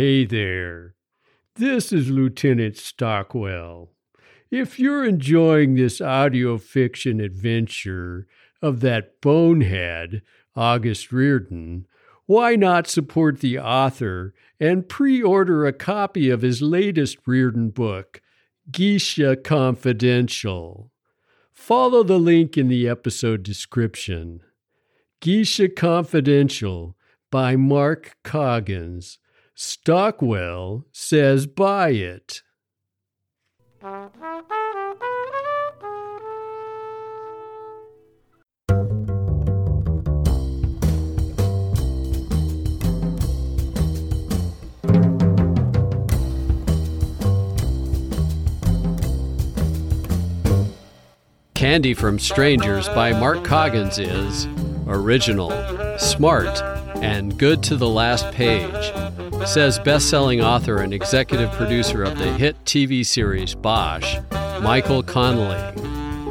Hey there. This is Lieutenant Stockwell. If you're enjoying this audio fiction adventure of that bonehead, August Reardon, why not support the author and pre order a copy of his latest Reardon book, Geisha Confidential? Follow the link in the episode description. Geisha Confidential by Mark Coggins. Stockwell says buy it. Candy from Strangers by Mark Coggins is original, smart, and good to the last page, says best-selling author and executive producer of the hit TV series Bosch, Michael Connelly.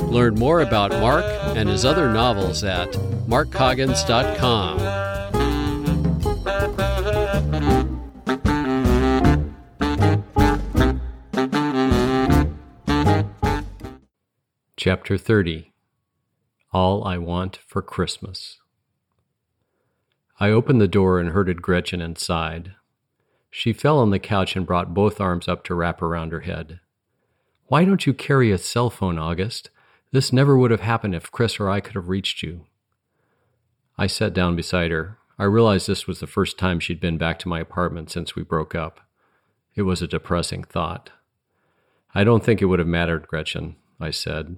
Learn more about Mark and his other novels at markcoggins.com. Chapter 30 All I Want for Christmas. I opened the door and herded Gretchen inside. She fell on the couch and brought both arms up to wrap around her head. Why don't you carry a cell phone, August? This never would have happened if Chris or I could have reached you. I sat down beside her. I realized this was the first time she'd been back to my apartment since we broke up. It was a depressing thought. I don't think it would have mattered, Gretchen, I said.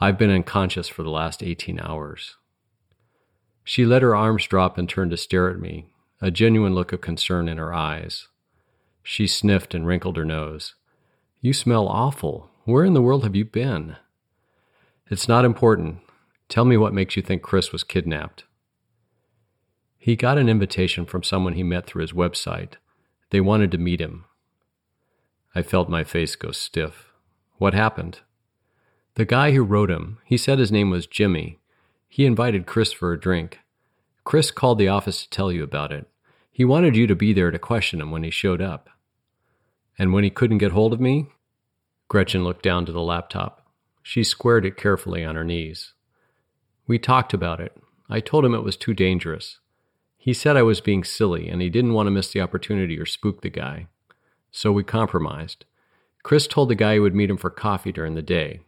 I've been unconscious for the last 18 hours. She let her arms drop and turned to stare at me, a genuine look of concern in her eyes. She sniffed and wrinkled her nose. You smell awful. Where in the world have you been? It's not important. Tell me what makes you think Chris was kidnapped. He got an invitation from someone he met through his website. They wanted to meet him. I felt my face go stiff. What happened? The guy who wrote him, he said his name was Jimmy. He invited Chris for a drink. Chris called the office to tell you about it. He wanted you to be there to question him when he showed up. And when he couldn't get hold of me? Gretchen looked down to the laptop. She squared it carefully on her knees. We talked about it. I told him it was too dangerous. He said I was being silly and he didn't want to miss the opportunity or spook the guy. So we compromised. Chris told the guy he would meet him for coffee during the day.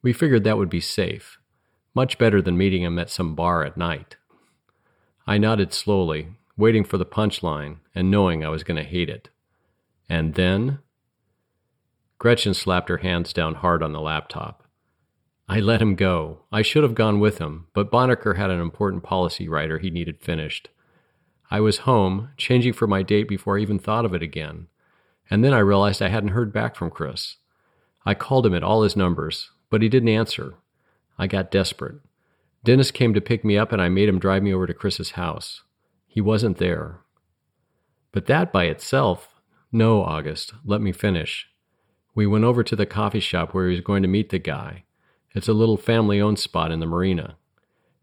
We figured that would be safe. Much better than meeting him at some bar at night. I nodded slowly, waiting for the punchline and knowing I was going to hate it. And then? Gretchen slapped her hands down hard on the laptop. I let him go. I should have gone with him, but Bonneker had an important policy writer he needed finished. I was home, changing for my date before I even thought of it again. And then I realized I hadn't heard back from Chris. I called him at all his numbers, but he didn't answer. I got desperate. Dennis came to pick me up and I made him drive me over to Chris's house. He wasn't there. But that by itself, no, August, let me finish. We went over to the coffee shop where he was going to meet the guy. It's a little family owned spot in the marina.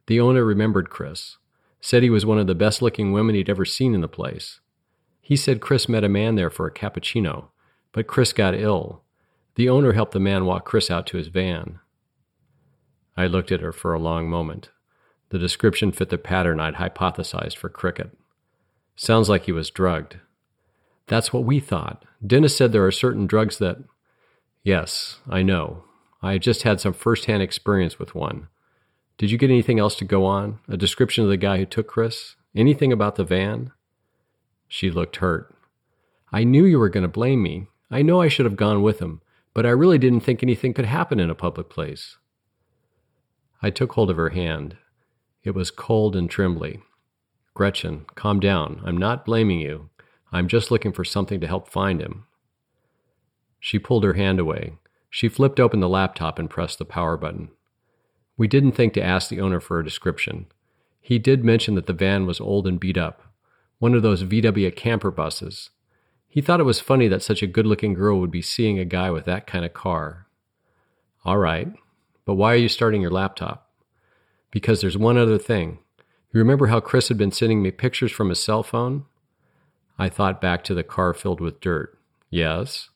The owner remembered Chris, said he was one of the best looking women he'd ever seen in the place. He said Chris met a man there for a cappuccino, but Chris got ill. The owner helped the man walk Chris out to his van. I looked at her for a long moment. The description fit the pattern I'd hypothesized for Cricket. Sounds like he was drugged. That's what we thought. Dennis said there are certain drugs that. Yes, I know. I just had some first hand experience with one. Did you get anything else to go on? A description of the guy who took Chris? Anything about the van? She looked hurt. I knew you were going to blame me. I know I should have gone with him, but I really didn't think anything could happen in a public place. I took hold of her hand. It was cold and trembly. Gretchen, calm down. I'm not blaming you. I'm just looking for something to help find him. She pulled her hand away. She flipped open the laptop and pressed the power button. We didn't think to ask the owner for a description. He did mention that the van was old and beat up, one of those VW camper buses. He thought it was funny that such a good looking girl would be seeing a guy with that kind of car. All right, but why are you starting your laptop? Because there's one other thing. You remember how Chris had been sending me pictures from his cell phone? I thought back to the car filled with dirt. Yes.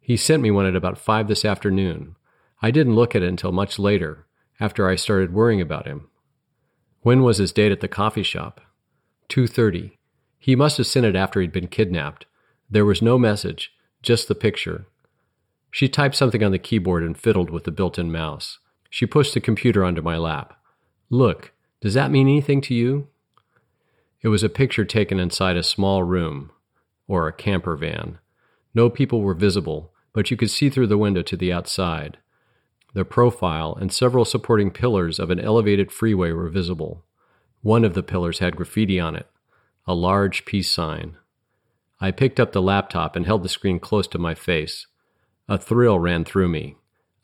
He sent me one at about five this afternoon. I didn't look at it until much later, after I started worrying about him. When was his date at the coffee shop? 2:30. He must have sent it after he'd been kidnapped. There was no message, just the picture. She typed something on the keyboard and fiddled with the built-in mouse. She pushed the computer onto my lap. Look, does that mean anything to you? It was a picture taken inside a small room, or a camper van. No people were visible, but you could see through the window to the outside. The profile and several supporting pillars of an elevated freeway were visible. One of the pillars had graffiti on it, a large peace sign. I picked up the laptop and held the screen close to my face. A thrill ran through me.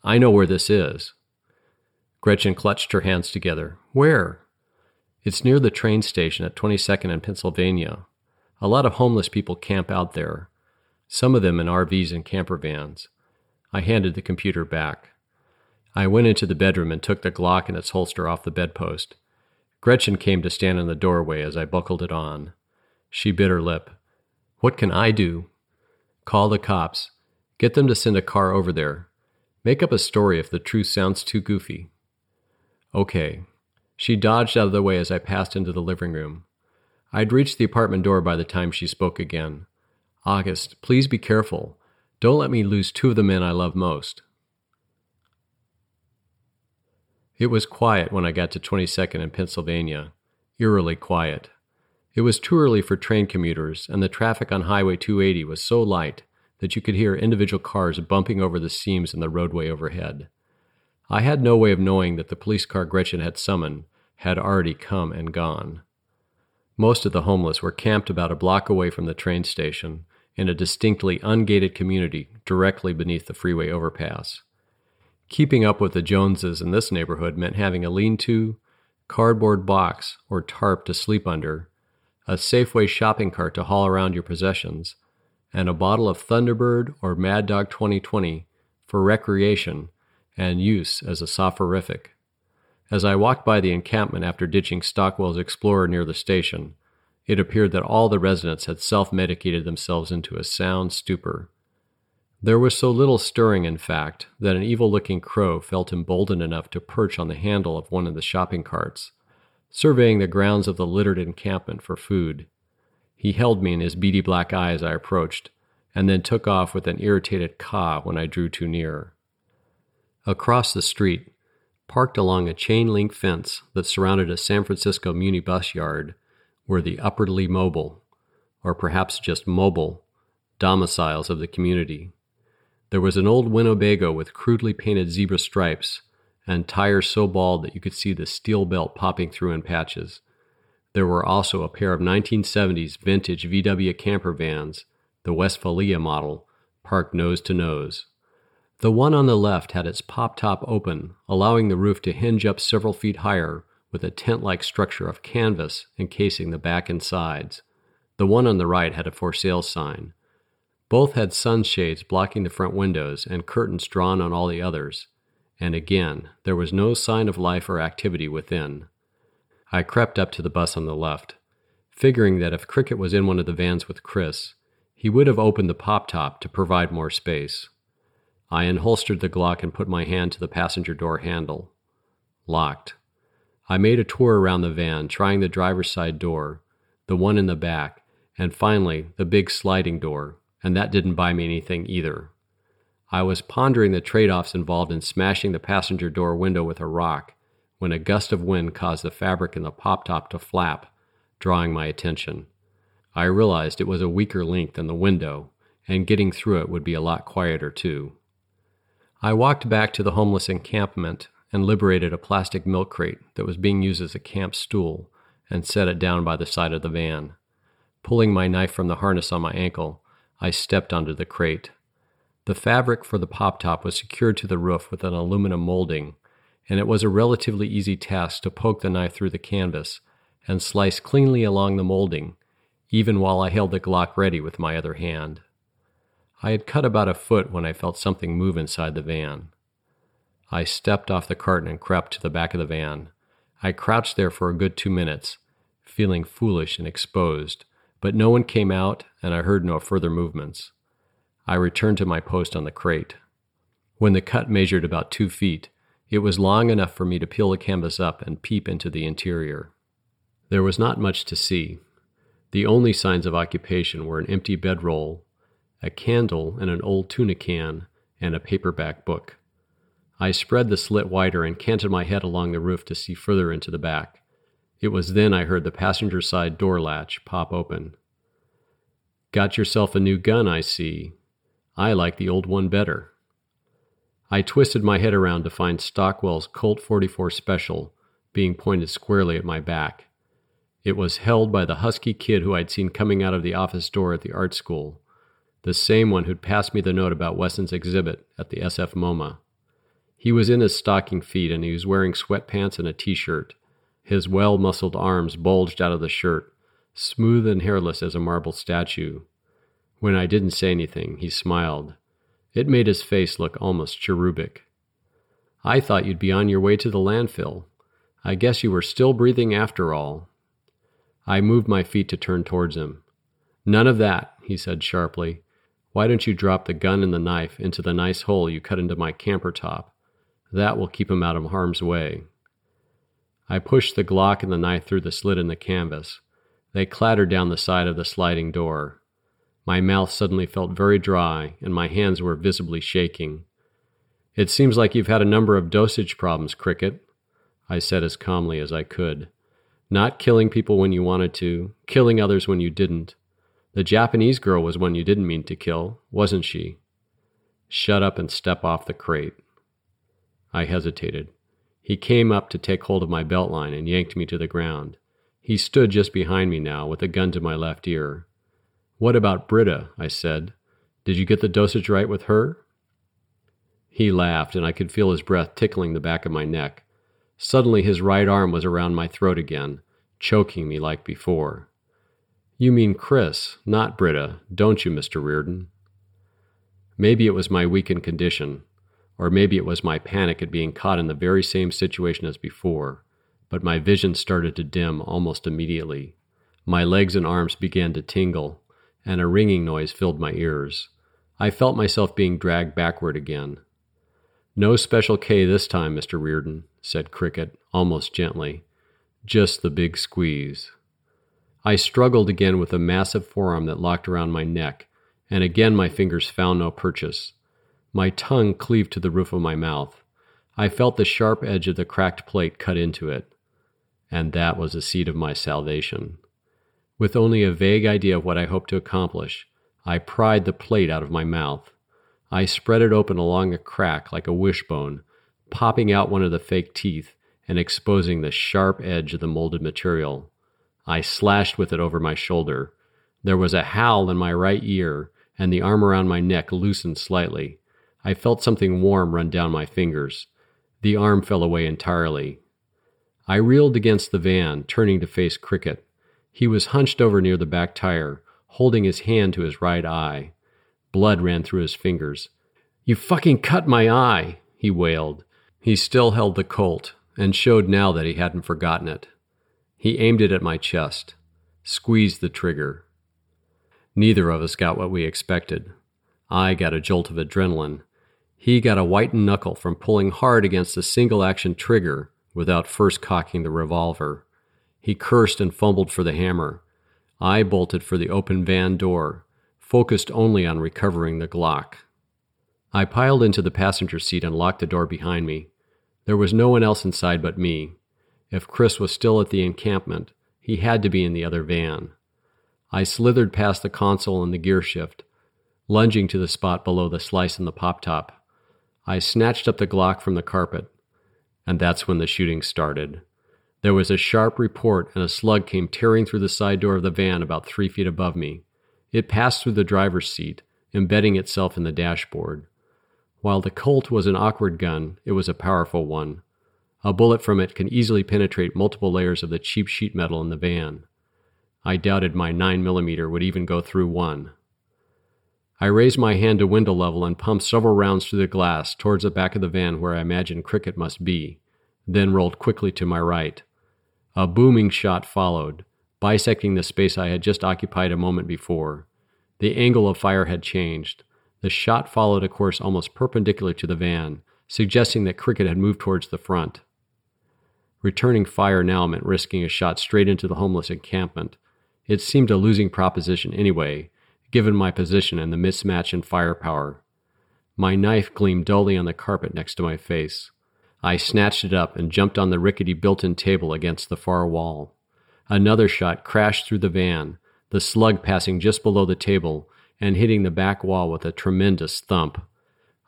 I know where this is. Gretchen clutched her hands together. Where? It's near the train station at 22nd and Pennsylvania. A lot of homeless people camp out there, some of them in RVs and camper vans. I handed the computer back. I went into the bedroom and took the Glock and its holster off the bedpost. Gretchen came to stand in the doorway as I buckled it on. She bit her lip. What can I do? Call the cops. Get them to send a car over there. Make up a story if the truth sounds too goofy. Okay, she dodged out of the way as I passed into the living room. I'd reached the apartment door by the time she spoke again. August, please be careful. Don't let me lose two of the men I love most. It was quiet when I got to 22nd and Pennsylvania, eerily quiet. It was too early for train commuters, and the traffic on Highway 280 was so light that you could hear individual cars bumping over the seams in the roadway overhead. I had no way of knowing that the police car Gretchen had summoned had already come and gone. Most of the homeless were camped about a block away from the train station in a distinctly ungated community directly beneath the freeway overpass. Keeping up with the Joneses in this neighborhood meant having a lean to, cardboard box or tarp to sleep under, a Safeway shopping cart to haul around your possessions, and a bottle of Thunderbird or Mad Dog 2020 for recreation and use as a soporific. As I walked by the encampment after ditching Stockwell's Explorer near the station, it appeared that all the residents had self medicated themselves into a sound stupor. There was so little stirring, in fact, that an evil looking crow felt emboldened enough to perch on the handle of one of the shopping carts, surveying the grounds of the littered encampment for food. He held me in his beady black eye as I approached, and then took off with an irritated caw when I drew too near. Across the street, parked along a chain link fence that surrounded a San Francisco Muni bus yard, were the upwardly mobile, or perhaps just mobile, domiciles of the community. There was an old Winnebago with crudely painted zebra stripes and tires so bald that you could see the steel belt popping through in patches. There were also a pair of 1970s vintage VW camper vans, the Westphalia model, parked nose to nose. The one on the left had its pop top open, allowing the roof to hinge up several feet higher with a tent like structure of canvas encasing the back and sides. The one on the right had a for sale sign. Both had sunshades blocking the front windows and curtains drawn on all the others. And again, there was no sign of life or activity within. I crept up to the bus on the left, figuring that if Cricket was in one of the vans with Chris, he would have opened the pop top to provide more space. I unholstered the Glock and put my hand to the passenger door handle. Locked. I made a tour around the van, trying the driver's side door, the one in the back, and finally the big sliding door, and that didn't buy me anything either. I was pondering the trade offs involved in smashing the passenger door window with a rock when a gust of wind caused the fabric in the pop top to flap, drawing my attention. I realized it was a weaker link than the window, and getting through it would be a lot quieter, too. I walked back to the homeless encampment and liberated a plastic milk crate that was being used as a camp stool and set it down by the side of the van. Pulling my knife from the harness on my ankle, I stepped onto the crate. The fabric for the pop top was secured to the roof with an aluminum molding, and it was a relatively easy task to poke the knife through the canvas and slice cleanly along the molding, even while I held the Glock ready with my other hand. I had cut about a foot when I felt something move inside the van. I stepped off the carton and crept to the back of the van. I crouched there for a good two minutes, feeling foolish and exposed, but no one came out and I heard no further movements. I returned to my post on the crate. When the cut measured about two feet, it was long enough for me to peel the canvas up and peep into the interior. There was not much to see. The only signs of occupation were an empty bedroll, a candle and an old tuna can, and a paperback book. I spread the slit wider and canted my head along the roof to see further into the back. It was then I heard the passenger side door latch pop open. Got yourself a new gun, I see. I like the old one better. I twisted my head around to find Stockwell's Colt 44 Special being pointed squarely at my back. It was held by the husky kid who I'd seen coming out of the office door at the art school, the same one who'd passed me the note about Wesson's exhibit at the SF MoMA. He was in his stocking feet and he was wearing sweatpants and a t shirt. His well muscled arms bulged out of the shirt, smooth and hairless as a marble statue. When I didn't say anything, he smiled. It made his face look almost cherubic. I thought you'd be on your way to the landfill. I guess you were still breathing after all. I moved my feet to turn towards him. None of that, he said sharply. Why don't you drop the gun and the knife into the nice hole you cut into my camper top? That will keep him out of harm's way. I pushed the Glock and the knife through the slit in the canvas. They clattered down the side of the sliding door. My mouth suddenly felt very dry, and my hands were visibly shaking. It seems like you've had a number of dosage problems, Cricket, I said as calmly as I could. Not killing people when you wanted to, killing others when you didn't. The Japanese girl was one you didn't mean to kill, wasn't she? Shut up and step off the crate. I hesitated. He came up to take hold of my belt line and yanked me to the ground. He stood just behind me now, with a gun to my left ear. What about Britta? I said. Did you get the dosage right with her? He laughed, and I could feel his breath tickling the back of my neck. Suddenly, his right arm was around my throat again, choking me like before. You mean Chris, not Britta, don't you, Mr. Reardon? Maybe it was my weakened condition, or maybe it was my panic at being caught in the very same situation as before, but my vision started to dim almost immediately. My legs and arms began to tingle, and a ringing noise filled my ears. I felt myself being dragged backward again. No special K this time, Mr. Reardon, said Cricket, almost gently. Just the big squeeze. I struggled again with a massive forearm that locked around my neck, and again my fingers found no purchase. My tongue cleaved to the roof of my mouth. I felt the sharp edge of the cracked plate cut into it. And that was the seed of my salvation. With only a vague idea of what I hoped to accomplish, I pried the plate out of my mouth. I spread it open along a crack like a wishbone, popping out one of the fake teeth and exposing the sharp edge of the molded material. I slashed with it over my shoulder. There was a howl in my right ear, and the arm around my neck loosened slightly. I felt something warm run down my fingers. The arm fell away entirely. I reeled against the van, turning to face Cricket. He was hunched over near the back tire, holding his hand to his right eye. Blood ran through his fingers. You fucking cut my eye, he wailed. He still held the Colt, and showed now that he hadn't forgotten it. He aimed it at my chest, squeezed the trigger. Neither of us got what we expected. I got a jolt of adrenaline, he got a whitened knuckle from pulling hard against a single action trigger without first cocking the revolver. He cursed and fumbled for the hammer. I bolted for the open van door, focused only on recovering the Glock. I piled into the passenger seat and locked the door behind me. There was no one else inside but me. If Chris was still at the encampment, he had to be in the other van. I slithered past the console and the gear shift, lunging to the spot below the slice in the pop top. I snatched up the Glock from the carpet, and that's when the shooting started. There was a sharp report, and a slug came tearing through the side door of the van about three feet above me. It passed through the driver's seat, embedding itself in the dashboard. While the Colt was an awkward gun, it was a powerful one. A bullet from it can easily penetrate multiple layers of the cheap sheet metal in the van. I doubted my 9mm would even go through one. I raised my hand to window level and pumped several rounds through the glass towards the back of the van where I imagined Cricket must be, then rolled quickly to my right. A booming shot followed, bisecting the space I had just occupied a moment before. The angle of fire had changed. The shot followed a course almost perpendicular to the van, suggesting that Cricket had moved towards the front. Returning fire now meant risking a shot straight into the homeless encampment. It seemed a losing proposition anyway, given my position and the mismatch in firepower. My knife gleamed dully on the carpet next to my face. I snatched it up and jumped on the rickety built in table against the far wall. Another shot crashed through the van, the slug passing just below the table and hitting the back wall with a tremendous thump.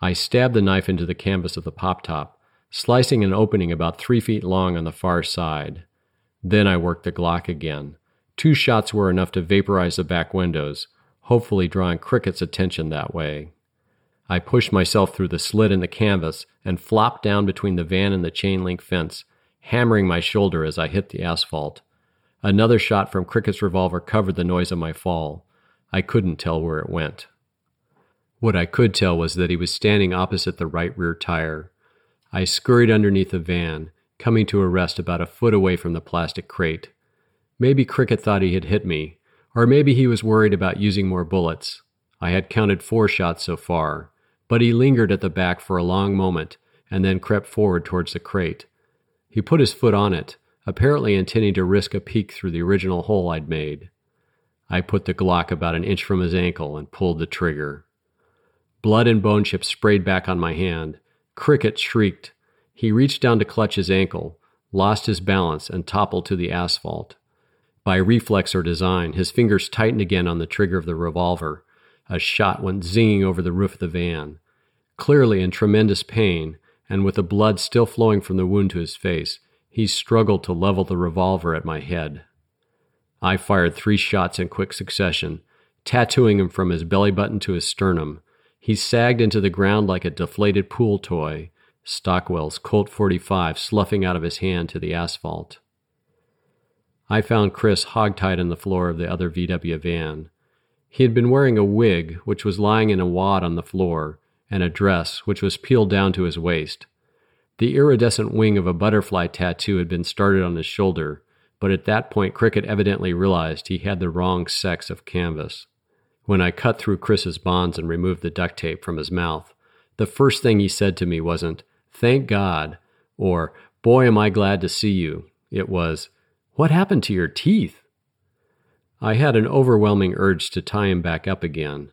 I stabbed the knife into the canvas of the pop top, slicing an opening about three feet long on the far side. Then I worked the Glock again. Two shots were enough to vaporize the back windows, hopefully drawing Cricket's attention that way. I pushed myself through the slit in the canvas and flopped down between the van and the chain link fence, hammering my shoulder as I hit the asphalt. Another shot from Cricket's revolver covered the noise of my fall. I couldn't tell where it went. What I could tell was that he was standing opposite the right rear tire. I scurried underneath the van, coming to a rest about a foot away from the plastic crate. Maybe Cricket thought he had hit me, or maybe he was worried about using more bullets. I had counted four shots so far, but he lingered at the back for a long moment and then crept forward towards the crate. He put his foot on it, apparently intending to risk a peek through the original hole I'd made. I put the Glock about an inch from his ankle and pulled the trigger. Blood and bone chips sprayed back on my hand. Cricket shrieked. He reached down to clutch his ankle, lost his balance, and toppled to the asphalt. By reflex or design, his fingers tightened again on the trigger of the revolver. A shot went zinging over the roof of the van. Clearly in tremendous pain, and with the blood still flowing from the wound to his face, he struggled to level the revolver at my head. I fired three shots in quick succession, tattooing him from his belly button to his sternum. He sagged into the ground like a deflated pool toy, Stockwell's Colt 45 sloughing out of his hand to the asphalt. I found Chris hogtied on the floor of the other VW van. He had been wearing a wig, which was lying in a wad on the floor, and a dress, which was peeled down to his waist. The iridescent wing of a butterfly tattoo had been started on his shoulder, but at that point Cricket evidently realized he had the wrong sex of canvas. When I cut through Chris's bonds and removed the duct tape from his mouth, the first thing he said to me wasn't, Thank God, or Boy, am I glad to see you. It was, What happened to your teeth? I had an overwhelming urge to tie him back up again,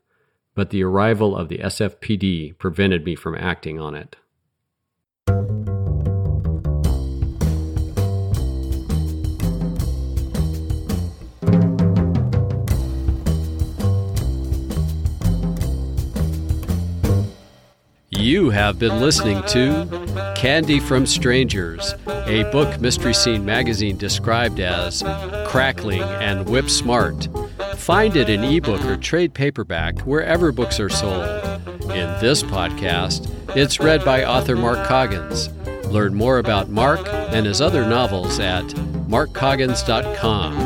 but the arrival of the SFPD prevented me from acting on it. You have been listening to Candy from Strangers, a book Mystery Scene magazine described as crackling and whip smart. Find it in ebook or trade paperback wherever books are sold. In this podcast, it's read by author Mark Coggins. Learn more about Mark and his other novels at markcoggins.com.